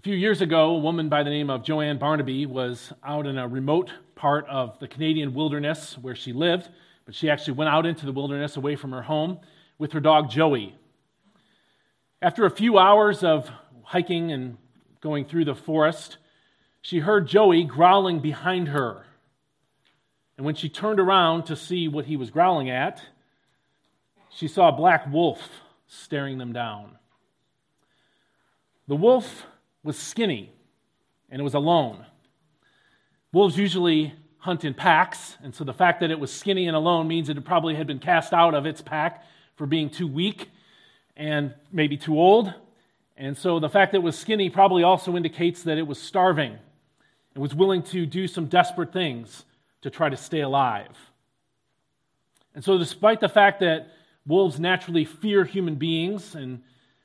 A few years ago, a woman by the name of Joanne Barnaby was out in a remote part of the Canadian wilderness where she lived, but she actually went out into the wilderness away from her home with her dog Joey. After a few hours of hiking and going through the forest, she heard Joey growling behind her. And when she turned around to see what he was growling at, she saw a black wolf staring them down. The wolf was skinny and it was alone. Wolves usually hunt in packs, and so the fact that it was skinny and alone means it probably had been cast out of its pack for being too weak and maybe too old. And so the fact that it was skinny probably also indicates that it was starving and was willing to do some desperate things to try to stay alive. And so, despite the fact that wolves naturally fear human beings and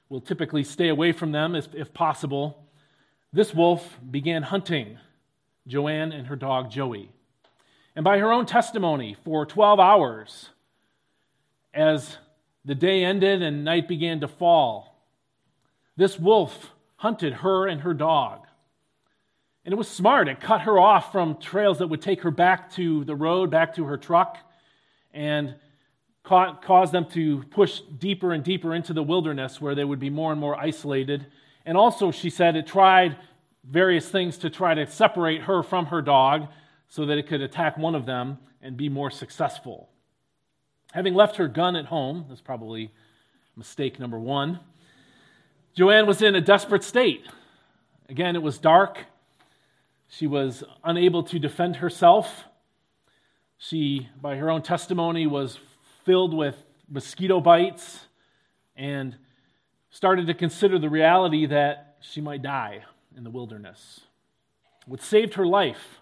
will typically stay away from them if, if possible, this wolf began hunting Joanne and her dog Joey. And by her own testimony, for 12 hours, as the day ended and night began to fall, this wolf hunted her and her dog. And it was smart. It cut her off from trails that would take her back to the road, back to her truck, and caused them to push deeper and deeper into the wilderness where they would be more and more isolated. And also, she said it tried various things to try to separate her from her dog so that it could attack one of them and be more successful. Having left her gun at home, that's probably mistake number one, Joanne was in a desperate state. Again, it was dark. She was unable to defend herself. She, by her own testimony, was filled with mosquito bites and started to consider the reality that she might die in the wilderness. What saved her life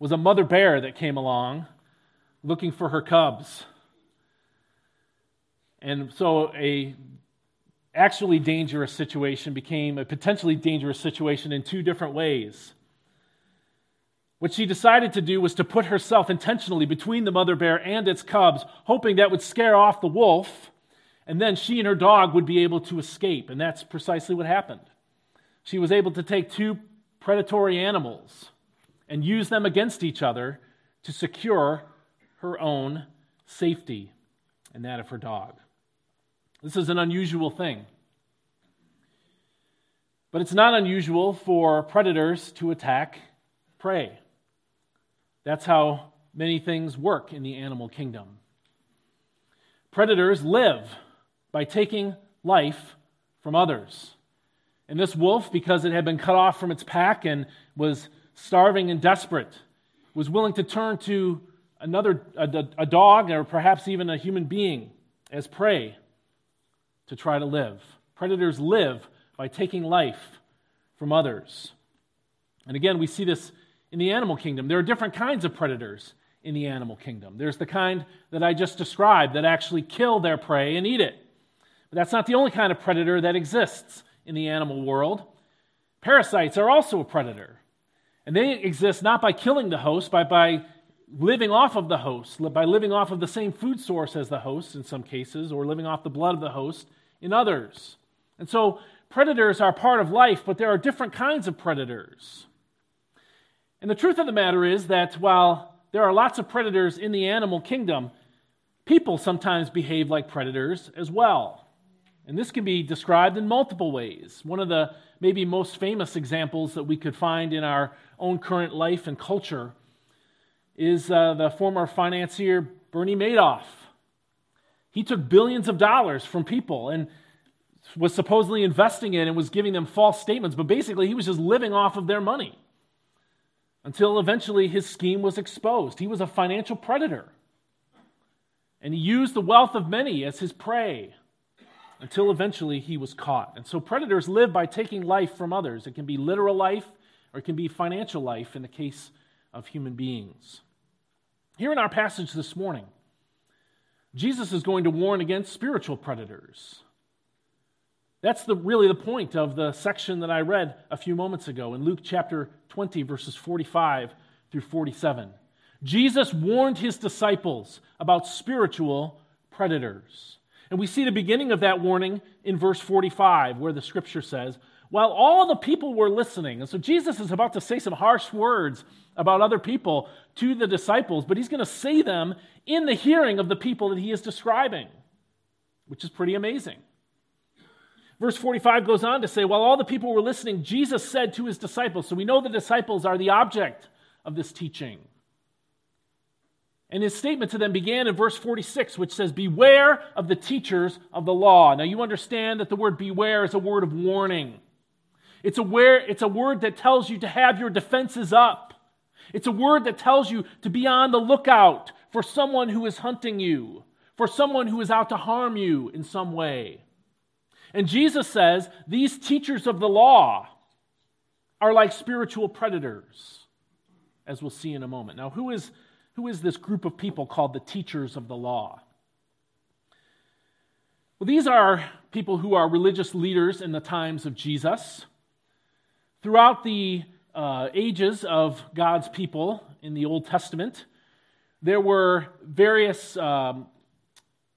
was a mother bear that came along looking for her cubs. And so a actually dangerous situation became a potentially dangerous situation in two different ways. What she decided to do was to put herself intentionally between the mother bear and its cubs, hoping that would scare off the wolf, and then she and her dog would be able to escape. And that's precisely what happened. She was able to take two predatory animals and use them against each other to secure her own safety and that of her dog. This is an unusual thing. But it's not unusual for predators to attack prey. That's how many things work in the animal kingdom. Predators live by taking life from others. And this wolf, because it had been cut off from its pack and was starving and desperate, was willing to turn to another a, a dog or perhaps even a human being as prey to try to live. Predators live by taking life from others. And again, we see this in the animal kingdom. There are different kinds of predators in the animal kingdom. There's the kind that I just described that actually kill their prey and eat it. But that's not the only kind of predator that exists in the animal world. Parasites are also a predator. And they exist not by killing the host, but by living off of the host, by living off of the same food source as the host in some cases, or living off the blood of the host in others. And so predators are part of life, but there are different kinds of predators. And the truth of the matter is that while there are lots of predators in the animal kingdom, people sometimes behave like predators as well. And this can be described in multiple ways. One of the maybe most famous examples that we could find in our own current life and culture is uh, the former financier Bernie Madoff. He took billions of dollars from people and was supposedly investing in and was giving them false statements, but basically he was just living off of their money until eventually his scheme was exposed. He was a financial predator. And he used the wealth of many as his prey until eventually he was caught. And so predators live by taking life from others. It can be literal life or it can be financial life in the case of human beings. Here in our passage this morning, Jesus is going to warn against spiritual predators. That's the, really the point of the section that I read a few moments ago in Luke chapter 20, verses 45 through 47. Jesus warned his disciples about spiritual predators. And we see the beginning of that warning in verse 45, where the scripture says, while all the people were listening. And so Jesus is about to say some harsh words about other people to the disciples, but he's going to say them in the hearing of the people that he is describing, which is pretty amazing. Verse 45 goes on to say, While all the people were listening, Jesus said to his disciples, so we know the disciples are the object of this teaching. And his statement to them began in verse 46, which says, Beware of the teachers of the law. Now you understand that the word beware is a word of warning. It's a, where, it's a word that tells you to have your defenses up. It's a word that tells you to be on the lookout for someone who is hunting you, for someone who is out to harm you in some way. And Jesus says these teachers of the law are like spiritual predators, as we'll see in a moment. Now, who is, who is this group of people called the teachers of the law? Well, these are people who are religious leaders in the times of Jesus. Throughout the uh, ages of God's people in the Old Testament, there were various um,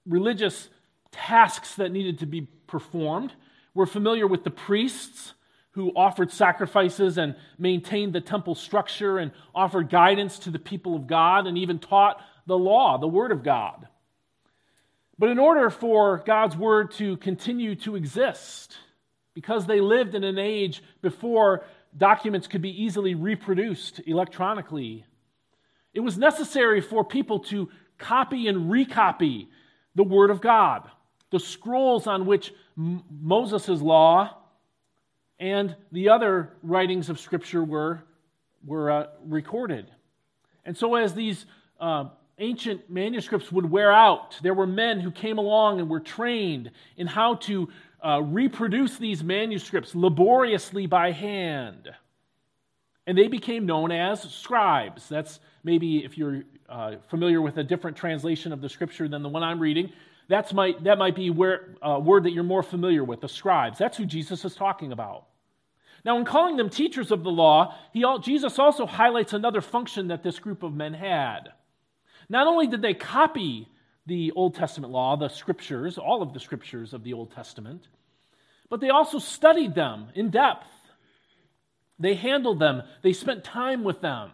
religious tasks that needed to be performed. We're familiar with the priests who offered sacrifices and maintained the temple structure and offered guidance to the people of God and even taught the law, the Word of God. But in order for God's Word to continue to exist, because they lived in an age before documents could be easily reproduced electronically, it was necessary for people to copy and recopy the Word of God the scrolls on which Moses' law and the other writings of Scripture were, were uh, recorded. And so, as these uh, ancient manuscripts would wear out, there were men who came along and were trained in how to uh, reproduce these manuscripts laboriously by hand. And they became known as scribes. That's maybe if you're uh, familiar with a different translation of the scripture than the one I'm reading, that's might, that might be where, a word that you're more familiar with, the scribes. That's who Jesus is talking about. Now, in calling them teachers of the law, he, Jesus also highlights another function that this group of men had. Not only did they copy the Old Testament law, the scriptures, all of the scriptures of the Old Testament, but they also studied them in depth. They handled them, they spent time with them.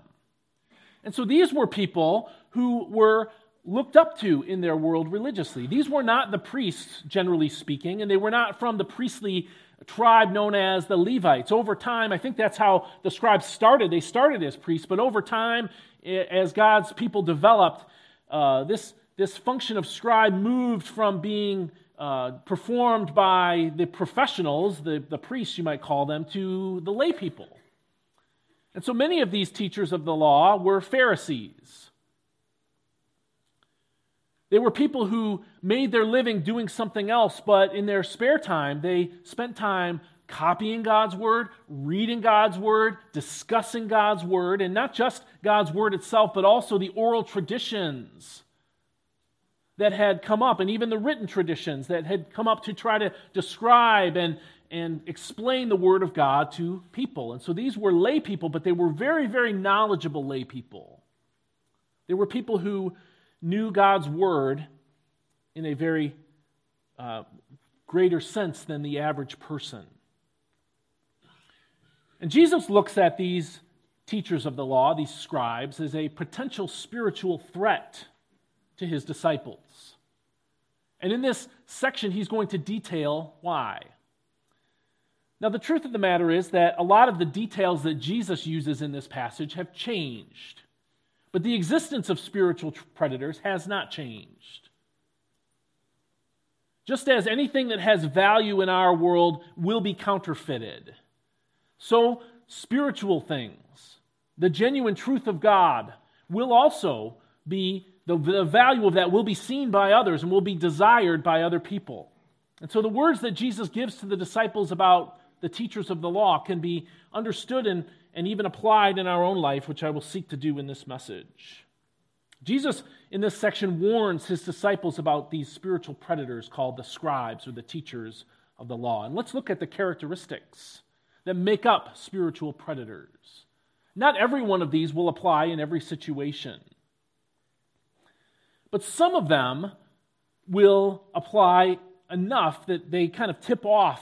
And so these were people who were looked up to in their world religiously. These were not the priests, generally speaking, and they were not from the priestly tribe known as the Levites. Over time, I think that's how the scribes started. They started as priests, but over time, as God's people developed, uh, this, this function of scribe moved from being uh, performed by the professionals, the, the priests, you might call them, to the lay people. And so many of these teachers of the law were Pharisees. They were people who made their living doing something else, but in their spare time, they spent time copying God's word, reading God's word, discussing God's word, and not just God's word itself, but also the oral traditions that had come up, and even the written traditions that had come up to try to describe and, and explain the word of God to people. And so these were lay people, but they were very, very knowledgeable lay people. They were people who knew God's word in a very uh, greater sense than the average person. And Jesus looks at these teachers of the law, these scribes, as a potential spiritual threat to his disciples. And in this section, he's going to detail why. Now, the truth of the matter is that a lot of the details that Jesus uses in this passage have changed. But the existence of spiritual predators has not changed. Just as anything that has value in our world will be counterfeited, so spiritual things, the genuine truth of God, will also be, the, the value of that will be seen by others and will be desired by other people. And so the words that Jesus gives to the disciples about the teachers of the law can be understood and and even applied in our own life, which I will seek to do in this message. Jesus, in this section, warns his disciples about these spiritual predators called the scribes or the teachers of the law. And let's look at the characteristics that make up spiritual predators. Not every one of these will apply in every situation, but some of them will apply enough that they kind of tip off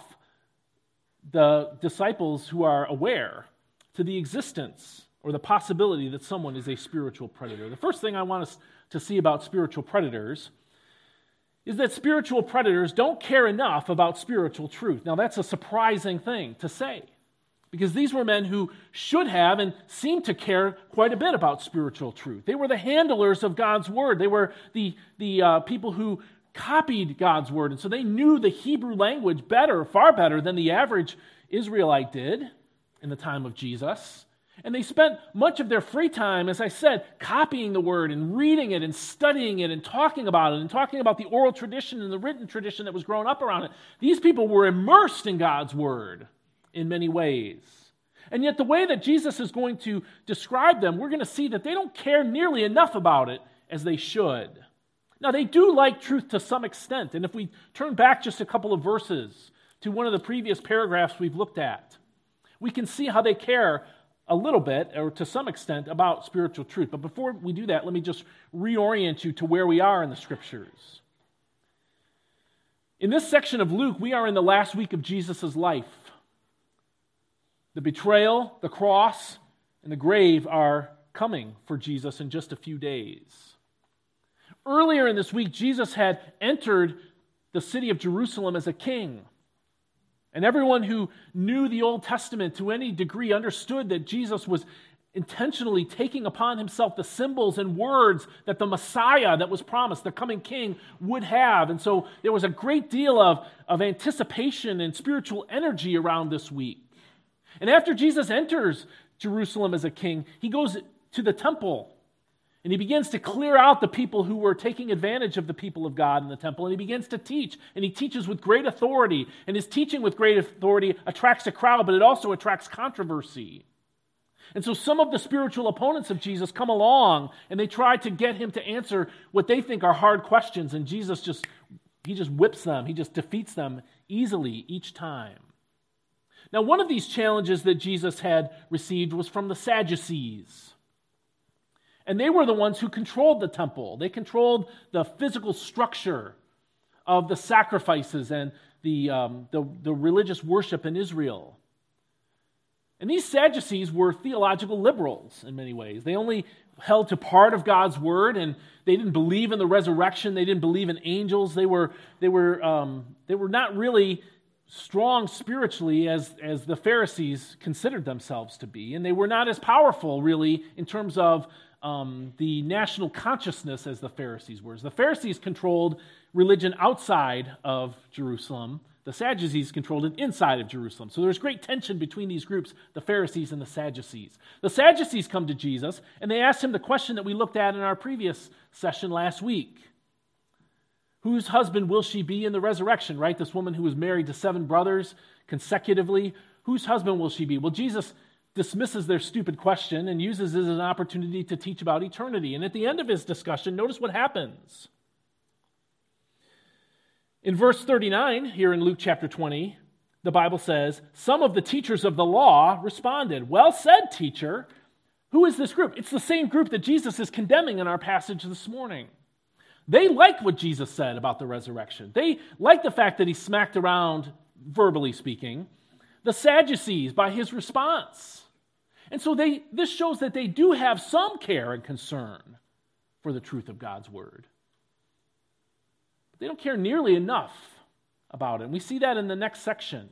the disciples who are aware to the existence or the possibility that someone is a spiritual predator. The first thing I want us to see about spiritual predators is that spiritual predators don't care enough about spiritual truth. Now, that's a surprising thing to say because these were men who should have and seemed to care quite a bit about spiritual truth. They were the handlers of God's word, they were the, the uh, people who copied God's word, and so they knew the Hebrew language better, far better than the average Israelite did in the time of Jesus. And they spent much of their free time, as I said, copying the word and reading it and studying it and talking about it and talking about the oral tradition and the written tradition that was growing up around it. These people were immersed in God's word in many ways. And yet, the way that Jesus is going to describe them, we're going to see that they don't care nearly enough about it as they should. Now, they do like truth to some extent. And if we turn back just a couple of verses to one of the previous paragraphs we've looked at, we can see how they care a little bit, or to some extent, about spiritual truth. But before we do that, let me just reorient you to where we are in the scriptures. In this section of Luke, we are in the last week of Jesus' life. The betrayal, the cross, and the grave are coming for Jesus in just a few days. Earlier in this week, Jesus had entered the city of Jerusalem as a king. And everyone who knew the Old Testament to any degree understood that Jesus was intentionally taking upon himself the symbols and words that the Messiah that was promised, the coming king, would have. And so there was a great deal of, of anticipation and spiritual energy around this week. And after Jesus enters Jerusalem as a king, he goes to the temple and he begins to clear out the people who were taking advantage of the people of God in the temple. And he begins to teach. And he teaches with great authority. And his teaching with great authority attracts a crowd, but it also attracts controversy. And so some of the spiritual opponents of Jesus come along and they try to get him to answer what they think are hard questions. And Jesus just, he just whips them, he just defeats them easily each time. Now, one of these challenges that Jesus had received was from the Sadducees. And they were the ones who controlled the temple. They controlled the physical structure of the sacrifices and the, um, the, the religious worship in Israel. And these Sadducees were theological liberals in many ways. They only held to part of God's word, and they didn't believe in the resurrection. They didn't believe in angels. They were, they were, um, they were not really strong spiritually as, as the Pharisees considered themselves to be, and they were not as powerful, really, in terms of um, the national consciousness as the Pharisees were. The Pharisees controlled religion outside of Jerusalem. The Sadducees controlled it inside of Jerusalem. So there's great tension between these groups, the Pharisees and the Sadducees. The Sadducees come to Jesus and they ask him the question that we looked at in our previous session last week. Whose husband will she be in the resurrection, right? This woman who was married to seven brothers consecutively. Whose husband will she be? Well, Jesus dismisses their stupid question and uses it as an opportunity to teach about eternity. And at the end of his discussion, notice what happens. In verse 39, here in Luke chapter 20, the Bible says, Some of the teachers of the law responded, Well said, teacher. Who is this group? It's the same group that Jesus is condemning in our passage this morning. They liked what Jesus said about the resurrection. They liked the fact that he smacked around, verbally speaking, the Sadducees by his response. And so they, this shows that they do have some care and concern for the truth of God's word. But they don't care nearly enough about it. And we see that in the next section.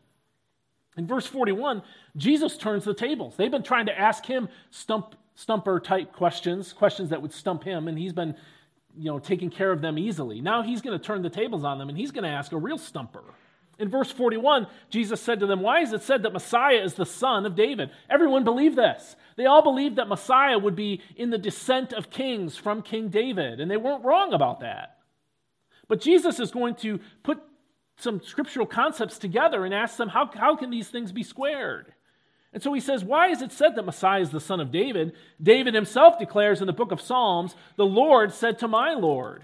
In verse 41, Jesus turns the tables. They've been trying to ask him stump, stumper type questions, questions that would stump him, and he's been you know, taking care of them easily. Now he's going to turn the tables on them and he's going to ask a real stumper. In verse 41, Jesus said to them, Why is it said that Messiah is the son of David? Everyone believed this. They all believed that Messiah would be in the descent of kings from King David, and they weren't wrong about that. But Jesus is going to put some scriptural concepts together and ask them, How, how can these things be squared? And so he says, Why is it said that Messiah is the son of David? David himself declares in the book of Psalms, The Lord said to my Lord,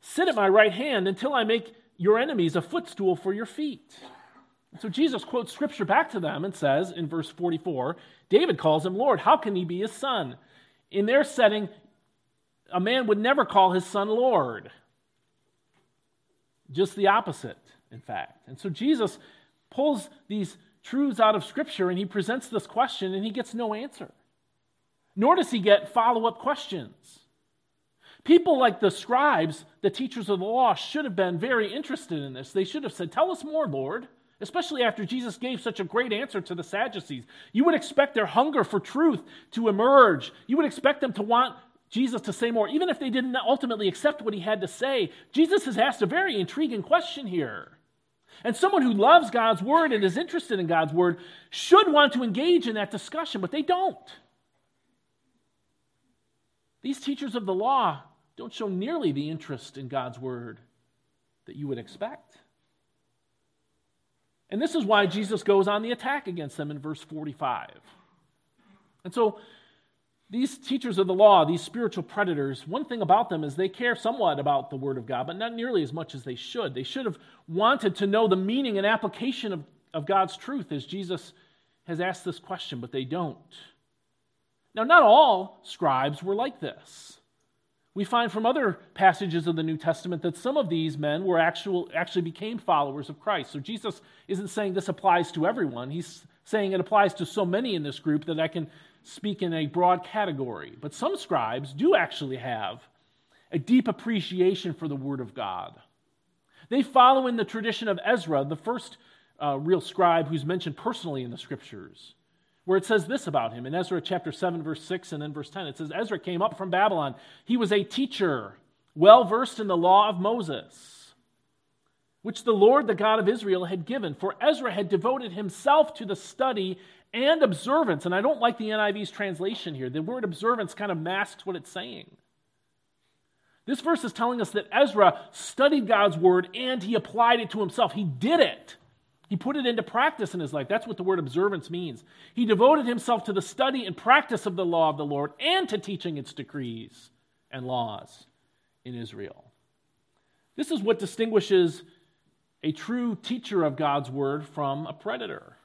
Sit at my right hand until I make your enemies a footstool for your feet. So Jesus quotes scripture back to them and says in verse 44 David calls him Lord. How can he be his son? In their setting, a man would never call his son Lord. Just the opposite, in fact. And so Jesus pulls these truths out of Scripture and he presents this question and he gets no answer. Nor does he get follow up questions. People like the scribes, the teachers of the law, should have been very interested in this. They should have said, Tell us more, Lord, especially after Jesus gave such a great answer to the Sadducees. You would expect their hunger for truth to emerge. You would expect them to want Jesus to say more, even if they didn't ultimately accept what he had to say. Jesus has asked a very intriguing question here. And someone who loves God's word and is interested in God's word should want to engage in that discussion, but they don't. These teachers of the law don't show nearly the interest in God's word that you would expect. And this is why Jesus goes on the attack against them in verse 45. And so, these teachers of the law, these spiritual predators, one thing about them is they care somewhat about the Word of God, but not nearly as much as they should. They should have wanted to know the meaning and application of, of God's truth as Jesus has asked this question, but they don't. Now, not all scribes were like this. We find from other passages of the New Testament that some of these men were actual, actually became followers of Christ. So Jesus isn't saying this applies to everyone. He's saying it applies to so many in this group that I can speak in a broad category. But some scribes do actually have a deep appreciation for the Word of God. They follow in the tradition of Ezra, the first uh, real scribe who's mentioned personally in the scriptures where it says this about him in Ezra chapter 7, verse 6, and then verse 10. It says, Ezra came up from Babylon. He was a teacher, well versed in the law of Moses, which the Lord, the God of Israel, had given. For Ezra had devoted himself to the study and observance. And I don't like the NIV's translation here. The word observance kind of masks what it's saying. This verse is telling us that Ezra studied God's word and he applied it to himself. He did it. He put it into practice in his life. That's what the word observance means. He devoted himself to the study and practice of the law of the Lord and to teaching its decrees and laws in Israel. This is what distinguishes a true teacher of God's word from a predator.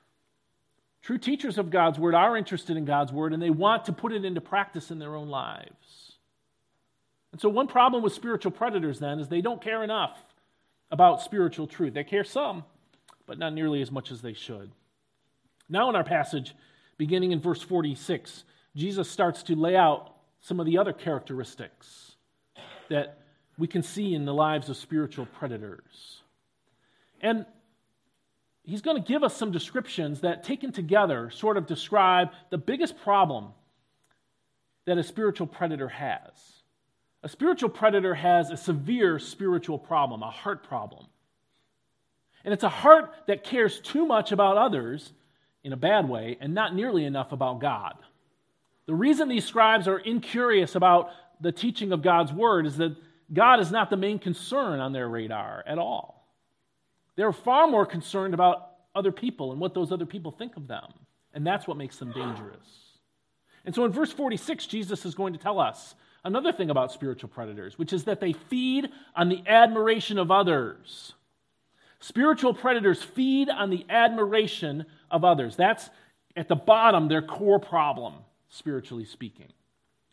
True teachers of God's word are interested in God's word and they want to put it into practice in their own lives. And so, one problem with spiritual predators then is they don't care enough about spiritual truth. They care some, but not nearly as much as they should. Now, in our passage, beginning in verse 46, Jesus starts to lay out some of the other characteristics that we can see in the lives of spiritual predators. And he's going to give us some descriptions that, taken together, sort of describe the biggest problem that a spiritual predator has. A spiritual predator has a severe spiritual problem, a heart problem. And it's a heart that cares too much about others in a bad way and not nearly enough about God. The reason these scribes are incurious about the teaching of God's word is that God is not the main concern on their radar at all. They're far more concerned about other people and what those other people think of them. And that's what makes them dangerous. And so in verse 46, Jesus is going to tell us another thing about spiritual predators, which is that they feed on the admiration of others. Spiritual predators feed on the admiration of others. That's at the bottom their core problem, spiritually speaking.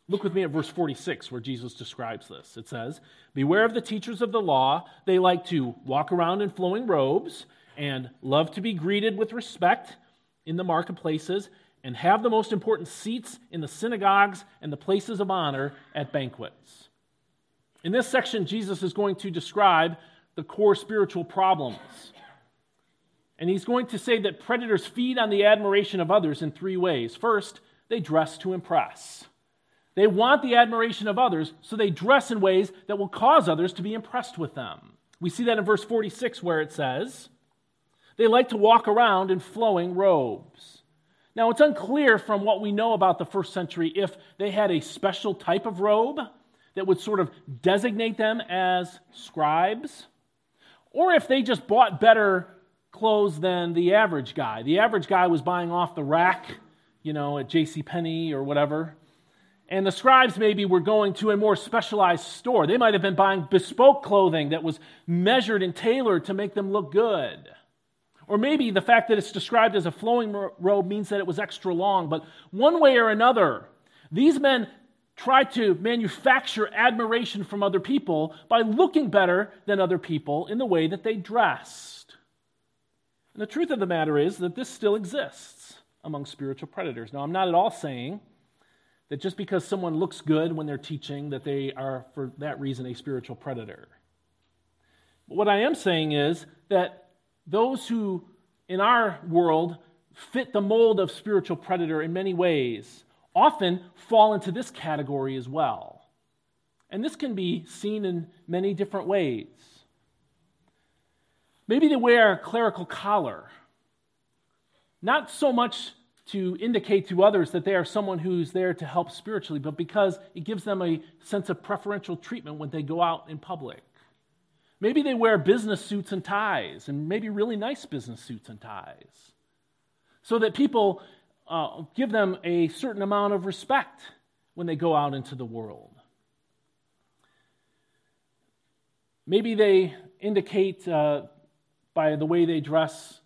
Look with me at verse 46, where Jesus describes this. It says, Beware of the teachers of the law. They like to walk around in flowing robes and love to be greeted with respect in the marketplaces and have the most important seats in the synagogues and the places of honor at banquets. In this section, Jesus is going to describe the core spiritual problems. And he's going to say that predators feed on the admiration of others in three ways. First, they dress to impress. They want the admiration of others, so they dress in ways that will cause others to be impressed with them. We see that in verse 46, where it says, They like to walk around in flowing robes. Now, it's unclear from what we know about the first century if they had a special type of robe that would sort of designate them as scribes or if they just bought better clothes than the average guy. The average guy was buying off the rack, you know, at J.C. Penney or whatever. And the scribes maybe were going to a more specialized store. They might have been buying bespoke clothing that was measured and tailored to make them look good. Or maybe the fact that it's described as a flowing robe means that it was extra long. But one way or another, these men try to manufacture admiration from other people by looking better than other people in the way that they dressed. And the truth of the matter is that this still exists among spiritual predators. Now, I'm not at all saying that just because someone looks good when they're teaching, that they are, for that reason, a spiritual predator. But what I am saying is that those who, in our world, fit the mold of spiritual predator in many ways often fall into this category as well. And this can be seen in many different ways. Maybe they wear a clerical collar, not so much to indicate to others that they are someone who's there to help spiritually, but because it gives them a sense of preferential treatment when they go out in public. Maybe they wear business suits and ties, and maybe really nice business suits and ties, so that people uh, give them a certain amount of respect when they go out into the world. Maybe they indicate uh, by the way they dress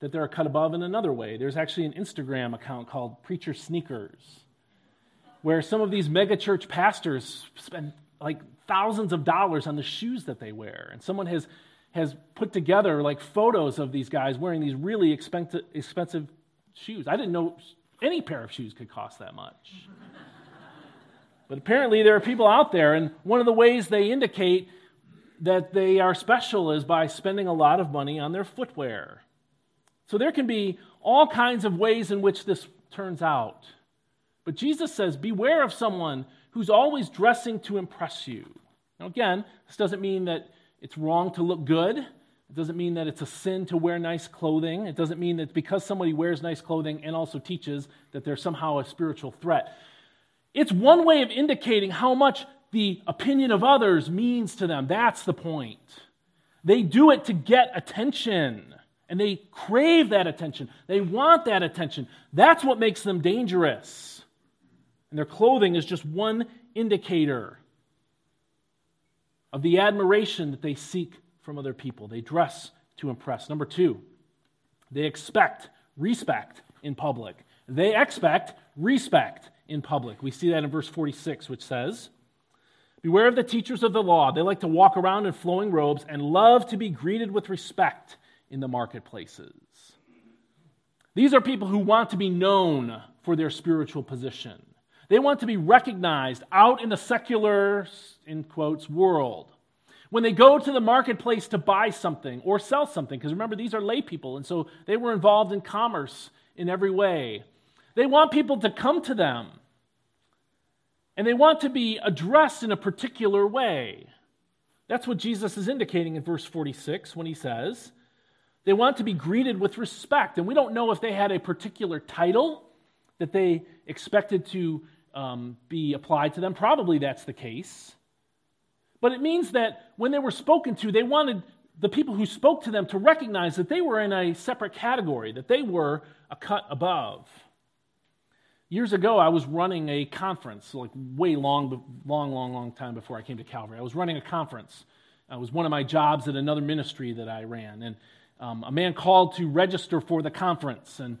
that they're cut above in another way. There's actually an Instagram account called Preacher Sneakers, where some of these megachurch pastors spend like thousands of dollars on the shoes that they wear. And someone has, has put together like photos of these guys wearing these really expensive, expensive shoes. I didn't know any pair of shoes could cost that much. but apparently, there are people out there, and one of the ways they indicate that they are special is by spending a lot of money on their footwear. So there can be all kinds of ways in which this turns out. But Jesus says, Beware of someone who's always dressing to impress you. Now, again, this doesn't mean that it's wrong to look good. It doesn't mean that it's a sin to wear nice clothing. It doesn't mean that because somebody wears nice clothing and also teaches that they're somehow a spiritual threat. It's one way of indicating how much the opinion of others means to them. That's the point. They do it to get attention, and they crave that attention. They want that attention. That's what makes them dangerous. And their clothing is just one indicator of the admiration that they seek from other people. They dress to impress. Number two, they expect respect in public. They expect respect in public. We see that in verse 46, which says, Beware of the teachers of the law. They like to walk around in flowing robes and love to be greeted with respect in the marketplaces. These are people who want to be known for their spiritual position. They want to be recognized out in the secular, in quotes, world. When they go to the marketplace to buy something or sell something, because remember, these are lay people, and so they were involved in commerce in every way. They want people to come to them and they want to be addressed in a particular way. That's what Jesus is indicating in verse 46 when he says, they want to be greeted with respect. And we don't know if they had a particular title that they expected to um, be applied to them. Probably that's the case. But it means that when they were spoken to, they wanted the people who spoke to them to recognize that they were in a separate category, that they were a cut above. Years ago, I was running a conference, like way long, long, long, long time before I came to Calvary. I was running a conference. It was one of my jobs at another ministry that I ran. And um, a man called to register for the conference. And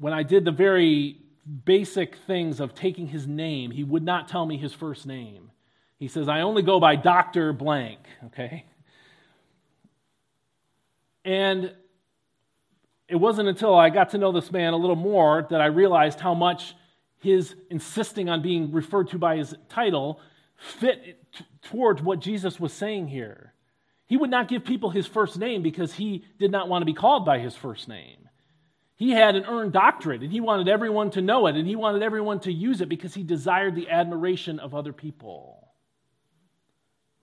when I did the very basic things of taking his name, he would not tell me his first name. He says, I only go by Dr. Blank, okay? And it wasn't until I got to know this man a little more that I realized how much his insisting on being referred to by his title fit t- towards what Jesus was saying here. He would not give people his first name because he did not want to be called by his first name. He had an earned doctorate and he wanted everyone to know it and he wanted everyone to use it because he desired the admiration of other people.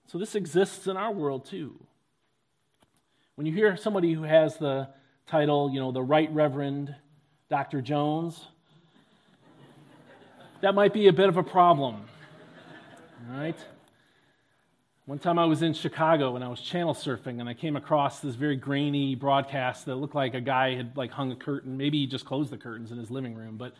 So this exists in our world too. When you hear somebody who has the title, you know, the Right Reverend Dr. Jones, that might be a bit of a problem. All right? One time I was in Chicago and I was channel surfing and I came across this very grainy broadcast that looked like a guy had like hung a curtain. Maybe he just closed the curtains in his living room, but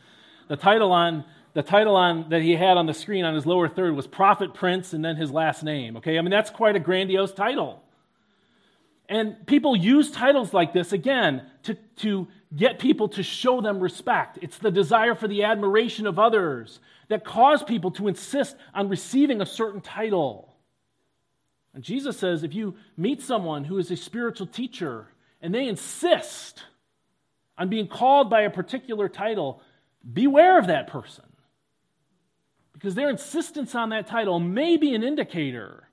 the title on the title on that he had on the screen on his lower third was Prophet Prince and then his last name. Okay? I mean that's quite a grandiose title. And people use titles like this again to, to get people to show them respect. It's the desire for the admiration of others that cause people to insist on receiving a certain title. And Jesus says if you meet someone who is a spiritual teacher and they insist on being called by a particular title, beware of that person. Because their insistence on that title may be an indicator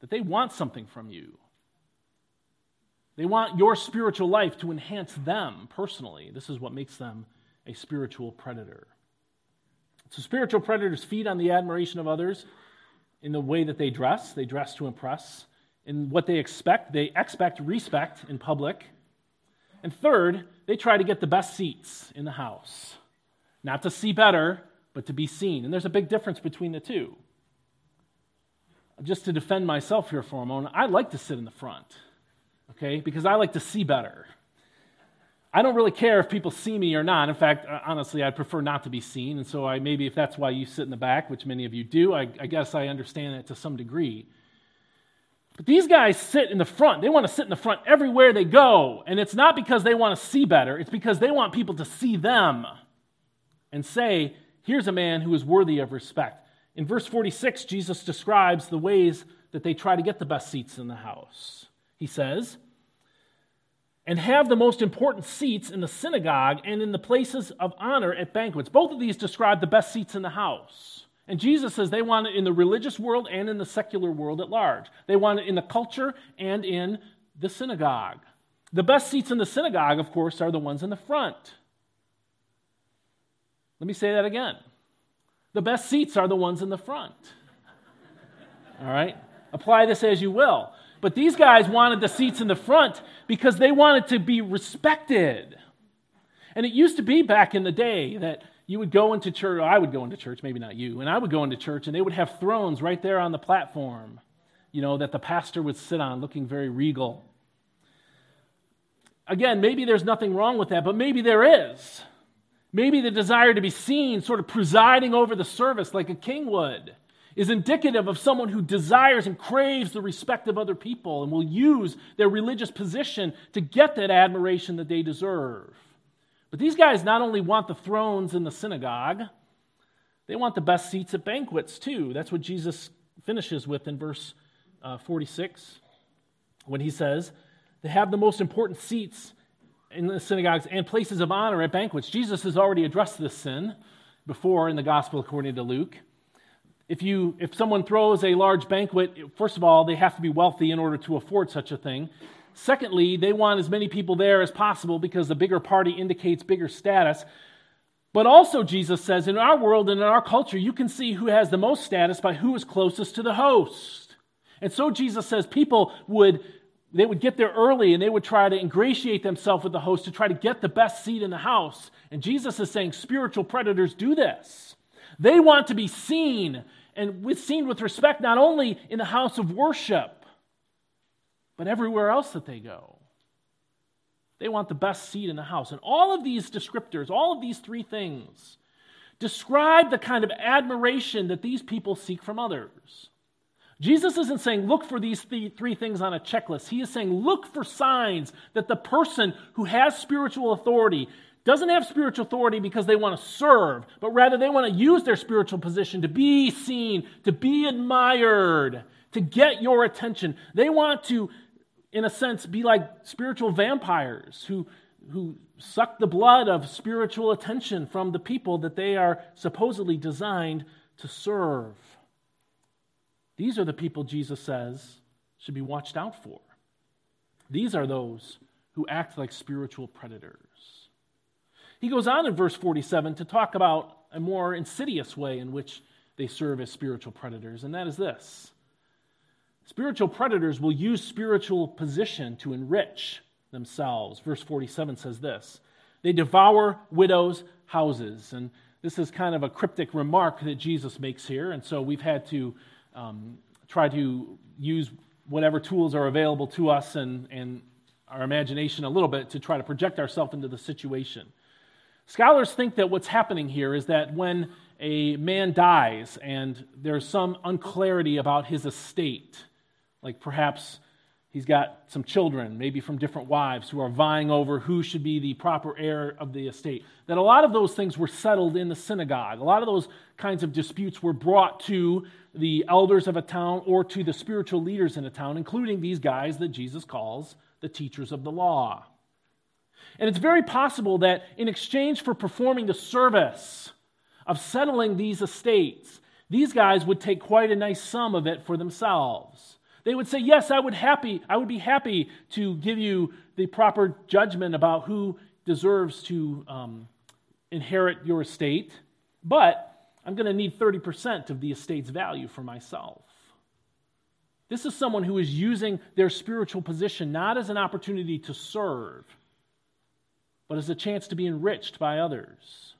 that they want something from you. They want your spiritual life to enhance them personally. This is what makes them a spiritual predator. So, spiritual predators feed on the admiration of others in the way that they dress. They dress to impress. In what they expect, they expect respect in public. And third, they try to get the best seats in the house. Not to see better, but to be seen. And there's a big difference between the two. Just to defend myself here for a moment, I like to sit in the front, okay, because I like to see better. I don't really care if people see me or not. In fact, uh, honestly, I'd prefer not to be seen. And so I maybe if that's why you sit in the back, which many of you do, I, I guess I understand it to some degree. But these guys sit in the front. They want to sit in the front everywhere they go. And it's not because they want to see better, it's because they want people to see them and say, here's a man who is worthy of respect. In verse 46, Jesus describes the ways that they try to get the best seats in the house. He says, and have the most important seats in the synagogue and in the places of honor at banquets. Both of these describe the best seats in the house. And Jesus says they want it in the religious world and in the secular world at large. They want it in the culture and in the synagogue. The best seats in the synagogue, of course, are the ones in the front. Let me say that again. The best seats are the ones in the front. All right? Apply this as you will. But these guys wanted the seats in the front because they wanted to be respected. And it used to be back in the day that you would go into church, I would go into church, maybe not you, and I would go into church and they would have thrones right there on the platform, you know, that the pastor would sit on looking very regal. Again, maybe there's nothing wrong with that, but maybe there is. Maybe the desire to be seen, sort of presiding over the service like a king would is indicative of someone who desires and craves the respect of other people and will use their religious position to get that admiration that they deserve. But these guys not only want the thrones in the synagogue, they want the best seats at banquets too. That's what Jesus finishes with in verse uh, 46 when he says, They have the most important seats in the synagogues and places of honor at banquets. Jesus has already addressed this sin before in the gospel according to Luke if, you, if someone throws a large banquet, first of all, they have to be wealthy in order to afford such a thing. Secondly, they want as many people there as possible because the bigger party indicates bigger status. But also, Jesus says, in our world and in our culture, you can see who has the most status by who is closest to the host. And so Jesus says people would they would get there early and they would try to ingratiate themselves with the host to try to get the best seat in the house. And Jesus is saying spiritual predators do this. They want to be seen and with, seen with respect not only in the house of worship, but everywhere else that they go. They want the best seat in the house. And all of these descriptors, all of these three things, describe the kind of admiration that these people seek from others. Jesus isn't saying, look for these th- three things on a checklist. He is saying, look for signs that the person who has spiritual authority doesn't have spiritual authority because they want to serve, but rather they want to use their spiritual position to be seen, to be admired, to get your attention. They want to, in a sense, be like spiritual vampires who, who suck the blood of spiritual attention from the people that they are supposedly designed to serve. These are the people Jesus says should be watched out for. These are those who act like spiritual predators. He goes on in verse 47 to talk about a more insidious way in which they serve as spiritual predators, and that is this spiritual predators will use spiritual position to enrich themselves. Verse 47 says this they devour widows' houses. And this is kind of a cryptic remark that Jesus makes here, and so we've had to um, try to use whatever tools are available to us and, and our imagination a little bit to try to project ourselves into the situation. Scholars think that what's happening here is that when a man dies and there's some unclarity about his estate, like perhaps he's got some children, maybe from different wives, who are vying over who should be the proper heir of the estate, that a lot of those things were settled in the synagogue. A lot of those kinds of disputes were brought to the elders of a town or to the spiritual leaders in a town, including these guys that Jesus calls the teachers of the law. And it's very possible that in exchange for performing the service of settling these estates, these guys would take quite a nice sum of it for themselves. They would say, Yes, I would happy, I would be happy to give you the proper judgment about who deserves to um, inherit your estate, but I'm going to need 30% of the estate's value for myself. This is someone who is using their spiritual position not as an opportunity to serve, but as a chance to be enriched by others.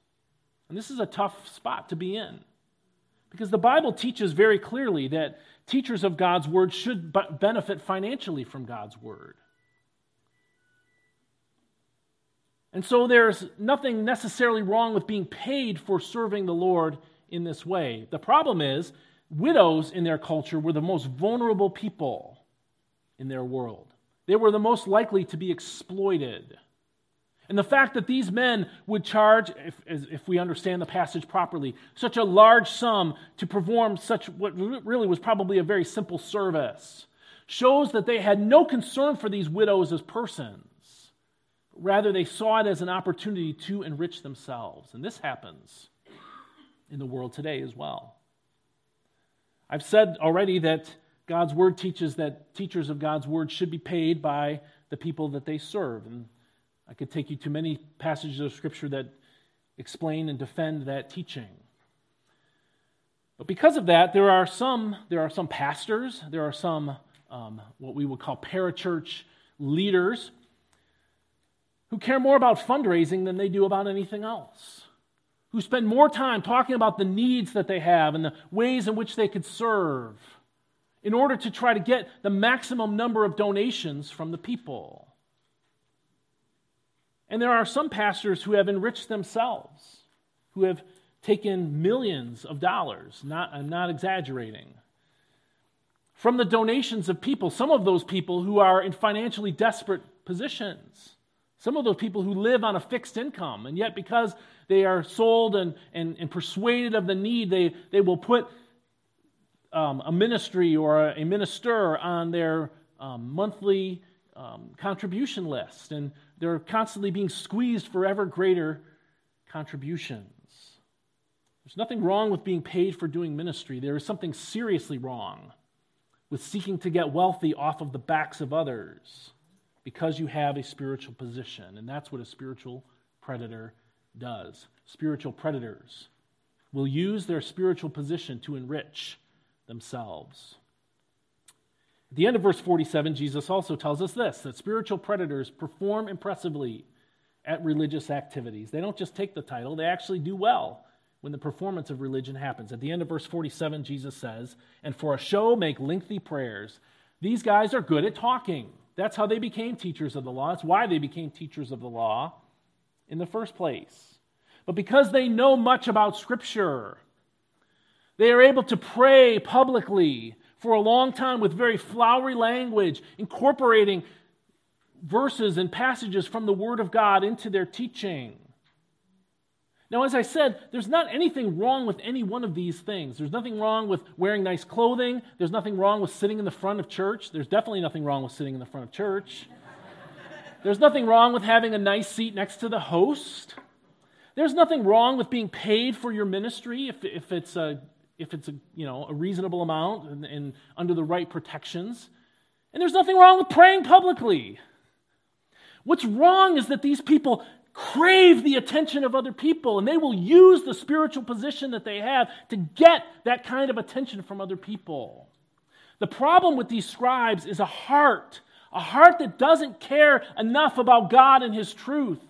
And this is a tough spot to be in. Because the Bible teaches very clearly that teachers of God's word should benefit financially from God's word. And so there's nothing necessarily wrong with being paid for serving the Lord in this way. The problem is, widows in their culture were the most vulnerable people in their world. They were the most likely to be exploited. And the fact that these men would charge, if, if we understand the passage properly, such a large sum to perform such what really was probably a very simple service shows that they had no concern for these widows as persons. Rather, they saw it as an opportunity to enrich themselves. And this happens in the world today as well. I've said already that God's word teaches that teachers of God's word should be paid by the people that they serve. And I could take you to many passages of Scripture that explain and defend that teaching. But because of that, there are some, there are some pastors, there are some um, what we would call parachurch leaders who care more about fundraising than they do about anything else, who spend more time talking about the needs that they have and the ways in which they could serve in order to try to get the maximum number of donations from the people. And there are some pastors who have enriched themselves, who have taken millions of dollars, not, I'm not exaggerating, from the donations of people, some of those people who are in financially desperate positions. Some of those people who live on a fixed income, and yet because they are sold and, and, and persuaded of the need, they, they will put um, a ministry or a, minister on their um, monthly um, contribution list, and they're constantly being squeezed for ever greater contributions. There's nothing wrong with being paid for doing ministry. There is something seriously wrong with seeking to get wealthy off of the backs of others because you have a spiritual position. And that's what a spiritual predator does. Spiritual predators will use their spiritual position to enrich themselves. At the end of verse 47, Jesus also tells us this that spiritual predators perform impressively at religious activities. They don't just take the title, they actually do well when the performance of religion happens. At the end of verse 47, Jesus says, And for a show, make lengthy prayers. These guys are good at talking. That's how they became teachers of the law. That's why they became teachers of the law in the first place. But because they know much about Scripture, they are able to pray publicly for a long time with very flowery language, incorporating verses and passages from the Word of God into their teaching. Now, as I said, there's not anything wrong with any one of these things. There's nothing wrong with wearing nice clothing. There's nothing wrong with sitting in the front of church. There's definitely nothing wrong with sitting in the front of church. There's nothing wrong with having a nice seat next to the host. There's nothing wrong with being paid for your ministry if, if it's a if it's a you know a reasonable amount and, and under the right protections. And there's nothing wrong with praying publicly. What's wrong is that these people crave the attention of other people, and they will use the spiritual position that they have to get that kind of attention from other people. The problem with these scribes is a heart, a heart that doesn't care enough about God and His truth,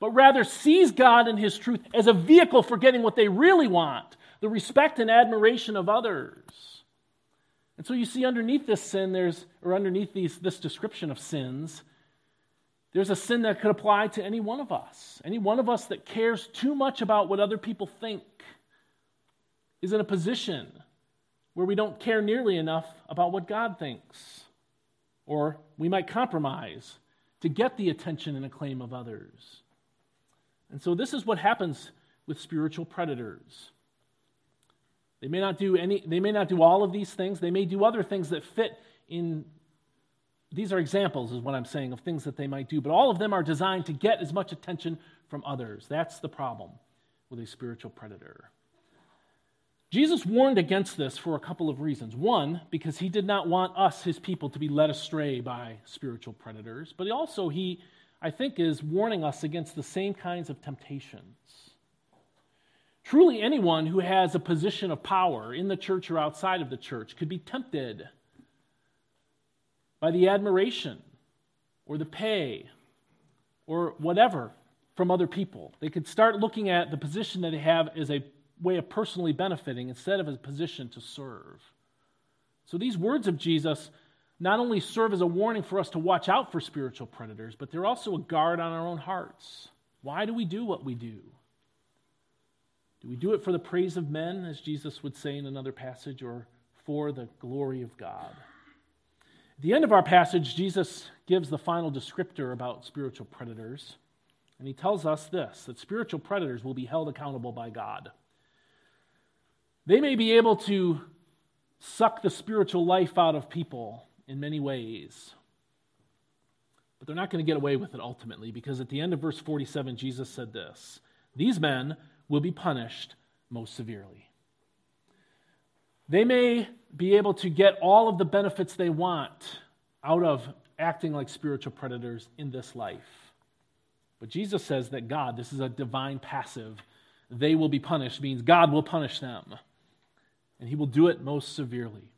but rather sees God and His truth as a vehicle for getting what they really want the respect and admiration of others. And so you see, underneath this sin, there's, or underneath these, this description of sins, there's a sin that could apply to any one of us. Any one of us that cares too much about what other people think is in a position where we don't care nearly enough about what God thinks. Or we might compromise to get the attention and acclaim of others. And so this is what happens with spiritual predators. They may not do any they may not do all of these things. They may do other things that fit in these are examples, is what I'm saying, of things that they might do, but all of them are designed to get as much attention from others. That's the problem with a spiritual predator. Jesus warned against this for a couple of reasons. One, because he did not want us, his people, to be led astray by spiritual predators, but also he, I think, is warning us against the same kinds of temptations. Truly, anyone who has a position of power in the church or outside of the church could be tempted by the admiration or the pay or whatever from other people. They could start looking at the position that they have as a way of personally benefiting instead of a position to serve. So these words of Jesus not only serve as a warning for us to watch out for spiritual predators, but they're also a guard on our own hearts. Why do we do what we do? Do we do it for the praise of men, as Jesus would say in another passage, or for the glory of God? At the end of our passage, Jesus gives the final descriptor about spiritual predators, and he tells us this that spiritual predators will be held accountable by God. They may be able to suck the spiritual life out of people in many ways. But they're not going to get away with it ultimately because at the end of verse 47, Jesus said this These men will be punished most severely. They may be able to get all of the benefits they want out of acting like spiritual predators in this life. But Jesus says that God, this is a divine passive, they will be punished, means God will punish them and he will do it most severely.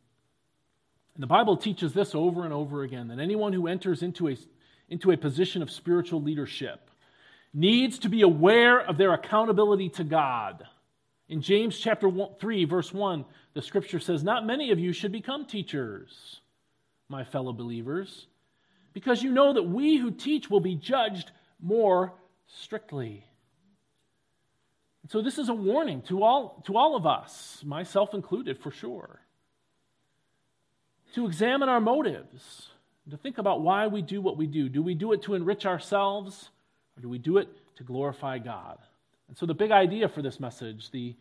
And the Bible teaches this over and over again that anyone who enters into a, into a position of spiritual leadership needs to be aware of their accountability to God. In James chapter 3 verse 1, the scripture says, "Not many of you should become teachers, my fellow believers, because you know that we who teach will be judged more strictly." So, this is a warning to all, to all of us, myself included for sure, to examine our motives, to think about why we do what we do. Do we do it to enrich ourselves, or do we do it to glorify God? And so, the big idea for this message, the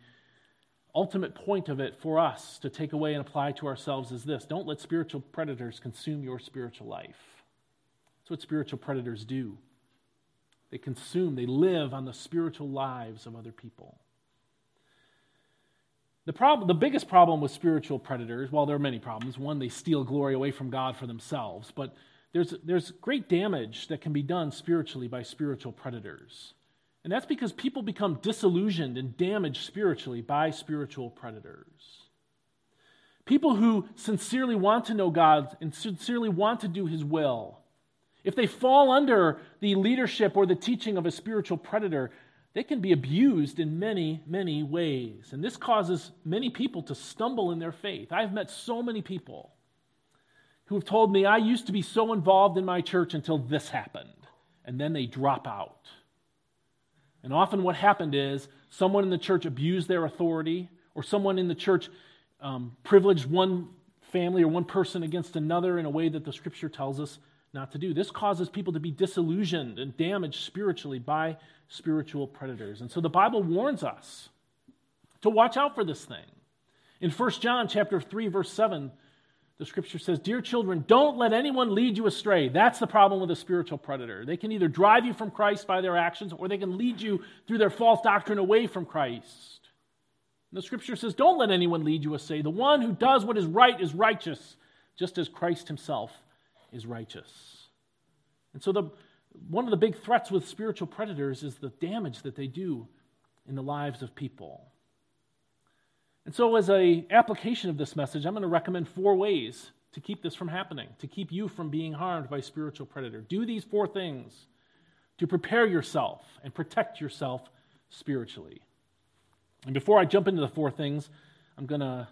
ultimate point of it for us to take away and apply to ourselves is this don't let spiritual predators consume your spiritual life. That's what spiritual predators do. They consume, they live on the spiritual lives of other people. The, problem, the biggest problem with spiritual predators, well, there are many problems. One, they steal glory away from God for themselves, but there's, there's great damage that can be done spiritually by spiritual predators. And that's because people become disillusioned and damaged spiritually by spiritual predators. People who sincerely want to know God and sincerely want to do His will if they fall under the leadership or the teaching of a spiritual predator, they can be abused in many, many ways. And this causes many people to stumble in their faith. I've met so many people who have told me, I used to be so involved in my church until this happened. And then they drop out. And often what happened is someone in the church abused their authority, or someone in the church um, privileged one family or one person against another in a way that the scripture tells us not to do. This causes people to be disillusioned and damaged spiritually by spiritual predators. And so the Bible warns us to watch out for this thing. In 1 John chapter 3 verse 7, the scripture says, "Dear children, don't let anyone lead you astray." That's the problem with a spiritual predator. They can either drive you from Christ by their actions or they can lead you through their false doctrine away from Christ. And the scripture says, "Don't let anyone lead you astray. The one who does what is right is righteous, just as Christ himself is righteous. And so, the, one of the big threats with spiritual predators is the damage that they do in the lives of people. And so, as a application of this message, I'm going to recommend four ways to keep this from happening, to keep you from being harmed by spiritual predator. Do these four things to prepare yourself and protect yourself spiritually. And before I jump into the four things, I'm going to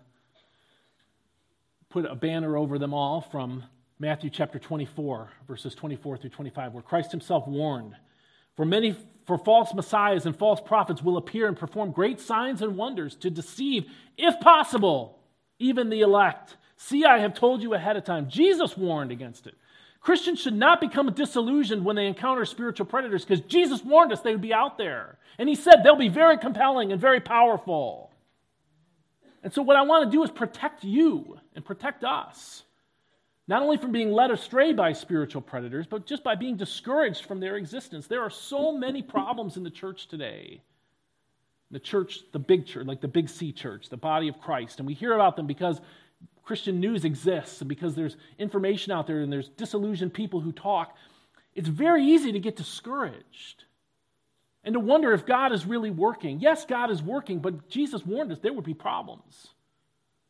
put a banner over them all from Matthew chapter 24, verses 24 through 25, where Christ himself warned For many, for false messiahs and false prophets will appear and perform great signs and wonders to deceive, if possible, even the elect. See, I have told you ahead of time. Jesus warned against it. Christians should not become disillusioned when they encounter spiritual predators because Jesus warned us they would be out there. And he said they'll be very compelling and very powerful. And so, what I want to do is protect you and protect us not only from being led astray by spiritual predators, but just by being discouraged from their existence. There are so many problems in the church today. The church, the big church, like the big C church, the body of Christ. And we hear about them because Christian news exists and because there's information out there and there's disillusioned people who talk. It's very easy to get discouraged and to wonder if God is really working. Yes, God is working, but Jesus warned us there would be problems.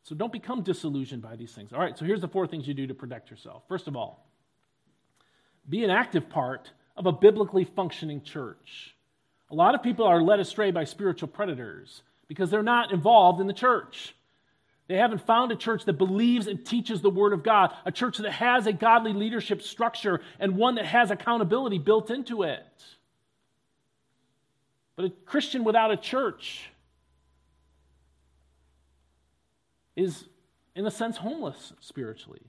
So don't become disillusioned by these things. All right, so here's the four things you do to protect yourself. First of all, be an active part of a biblically functioning church. A lot of people are led astray by spiritual predators because they're not involved in the church. They haven't found a church that believes and teaches the Word of God, a church that has a godly leadership structure and one that has accountability built into it. But a Christian without a church is, in a sense, homeless spiritually.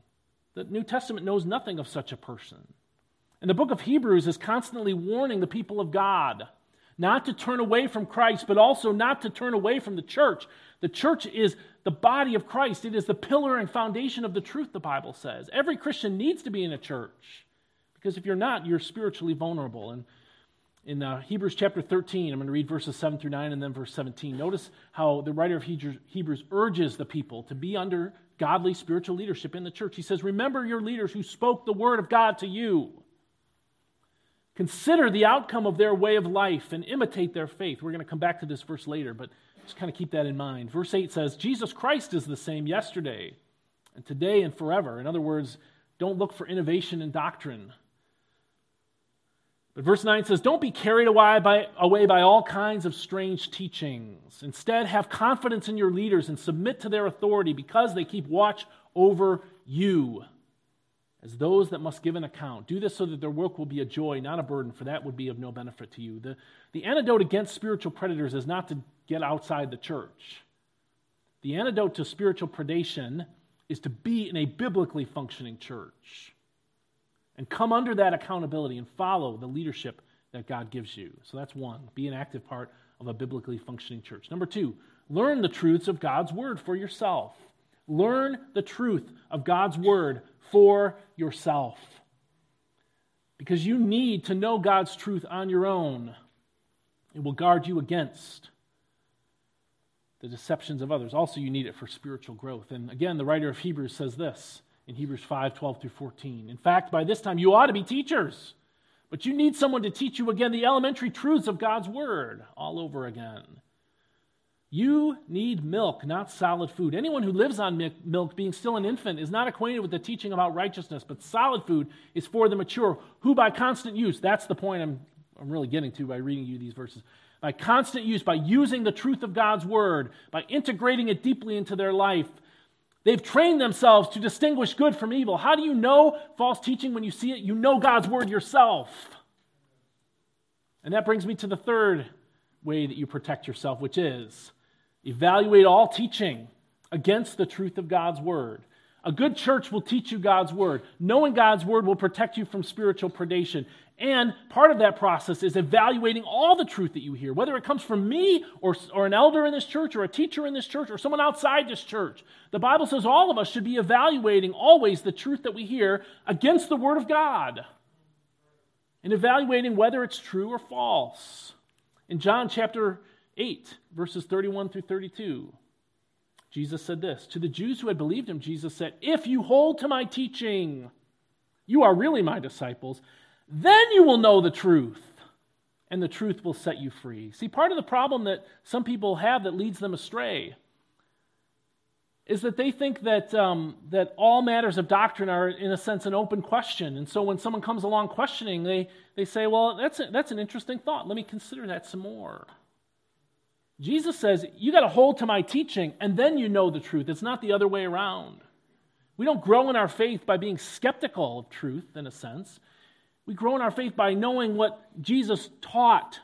The New Testament knows nothing of such a person. And the book of Hebrews is constantly warning the people of God not to turn away from Christ, but also not to turn away from the church. The church is the body of Christ, it is the pillar and foundation of the truth, the Bible says. Every Christian needs to be in a church because if you're not, you're spiritually vulnerable. And in uh, Hebrews chapter 13. I'm going to read verses 7 through 9 and then verse 17. Notice how the writer of Hebrews urges the people to be under godly spiritual leadership in the church. He says, Remember your leaders who spoke the word of God to you. Consider the outcome of their way of life and imitate their faith. We're going to come back to this verse later, but just kind of keep that in mind. Verse 8 says, Jesus Christ is the same yesterday and today and forever. In other words, don't look for innovation in doctrine. But verse 9 says, Don't be carried away by, away by all kinds of strange teachings. Instead, have confidence in your leaders and submit to their authority because they keep watch over you as those that must give an account. Do this so that their work will be a joy, not a burden, for that would be of no benefit to you. The, the antidote against spiritual predators is not to get outside the church. The antidote to spiritual predation is to be in a biblically functioning church and come under that accountability and follow the leadership that God gives you. So that's one. Be an active part of a biblically functioning church. Number two, learn the truths of God's word for yourself. Learn the truth of God's word for yourself. Because you need to know God's truth on your own. It will guard you against the deceptions of others. Also, you need it for spiritual growth. And again, the writer of Hebrews says this in Hebrews 5 12 through 14. In fact, by this time, you ought to be teachers, but you need someone to teach you again the elementary truths of God's Word all over again. You need milk, not solid food. Anyone who lives on milk, being still an infant, is not acquainted with the teaching about righteousness, but solid food is for the mature, who by constant use, that's the point I'm, I'm really getting to by reading you these verses, by constant use, by using the truth of God's word, by integrating it deeply into their life, They've trained themselves to distinguish good from evil. How do you know false teaching when you see it? You know God's word yourself. And that brings me to the third way that you protect yourself, which is evaluate all teaching against the truth of God's word. A good church will teach you God's word. Knowing God's word will protect you from spiritual predation. And part of that process is evaluating all the truth that you hear, whether it comes from me or, or an elder in this church or a teacher in this church or someone outside this church. The Bible says all of us should be evaluating always the truth that we hear against the Word of God and evaluating whether it's true or false. In John chapter 8, verses 31 through 32, Jesus said this To the Jews who had believed him, Jesus said, If you hold to my teaching, you are really my disciples then you will know the truth, and the truth will set you free. See, part of the problem that some people have that leads them astray is that they think that, um, that all matters of doctrine are, in a sense, an open question. And so when someone comes along questioning, they, they say, Well, that's, a, that's an interesting thought. Let me consider that some more. Jesus says, You got to hold to my teaching, and then you know the truth. It's not the other way around. We don't grow in our faith by being skeptical of truth, in a sense. We grow in our faith by knowing what Jesus taught.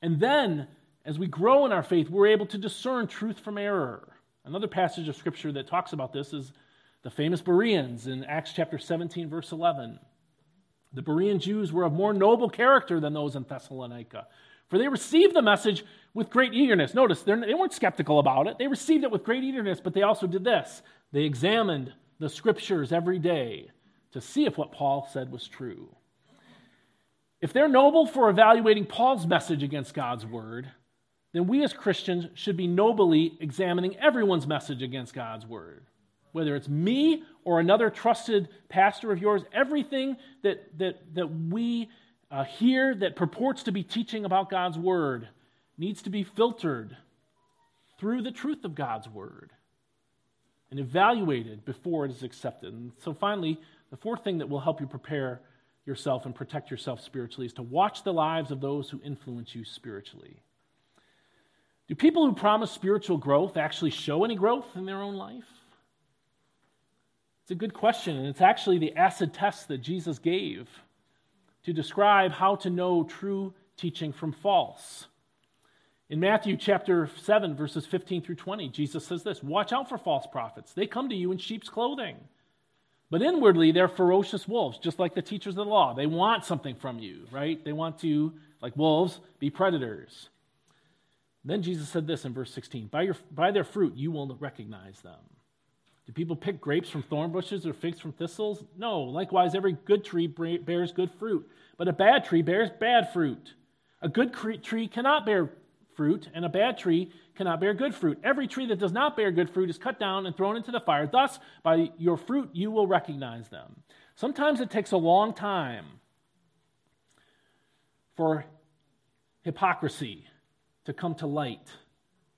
And then, as we grow in our faith, we're able to discern truth from error. Another passage of scripture that talks about this is the famous Bereans in Acts chapter 17, verse 11. The Berean Jews were of more noble character than those in Thessalonica, for they received the message with great eagerness. Notice, they weren't skeptical about it. They received it with great eagerness, but they also did this they examined the scriptures every day to see if what Paul said was true. If they're noble for evaluating Paul's message against God's word, then we as Christians should be nobly examining everyone's message against God's word. Whether it's me or another trusted pastor of yours, everything that, that, that we uh, hear that purports to be teaching about God's word needs to be filtered through the truth of God's word and evaluated before it is accepted. And so, finally, the fourth thing that will help you prepare yourself and protect yourself spiritually is to watch the lives of those who influence you spiritually. Do people who promise spiritual growth actually show any growth in their own life? It's a good question, and it's actually the acid test that Jesus gave to describe how to know true teaching from false. In Matthew chapter 7, verses 15 through 20, Jesus says this Watch out for false prophets. They come to you in sheep's clothing, but inwardly they're ferocious wolves, just like the teachers of the law. They want something from you, right? They want to, like wolves, be predators. Then Jesus said this in verse 16 By, your, by their fruit you will recognize them. Do people pick grapes from thorn bushes or figs from thistles? No. Likewise, every good tree bears good fruit, but a bad tree bears bad fruit. A good tree cannot bear fruit, and a bad tree cannot bear good fruit. Every tree that does not bear good fruit is cut down and thrown into the fire. Thus, by your fruit, you will recognize them. Sometimes it takes a long time for hypocrisy to come to light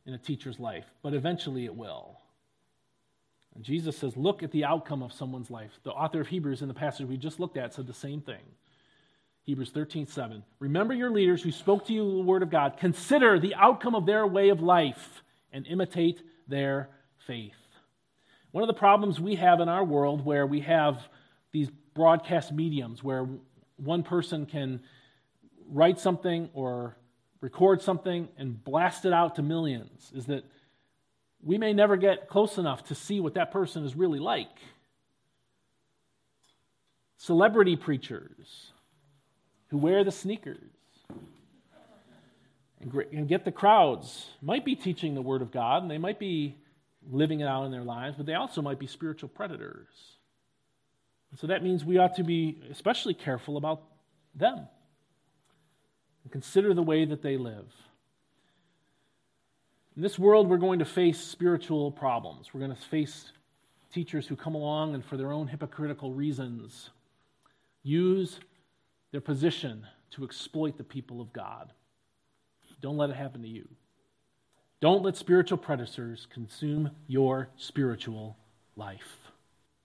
in a teacher's life, but eventually it will. And Jesus says, Look at the outcome of someone's life. The author of Hebrews, in the passage we just looked at, said the same thing. Hebrews 13, 7. Remember your leaders who spoke to you the word of God. Consider the outcome of their way of life and imitate their faith. One of the problems we have in our world where we have these broadcast mediums where one person can write something or record something and blast it out to millions is that we may never get close enough to see what that person is really like. Celebrity preachers who wear the sneakers and get the crowds might be teaching the Word of God and they might be living it out in their lives, but they also might be spiritual predators. And so that means we ought to be especially careful about them and consider the way that they live. In this world, we're going to face spiritual problems. We're going to face teachers who come along and, for their own hypocritical reasons, use their position to exploit the people of God. Don't let it happen to you. Don't let spiritual predators consume your spiritual life.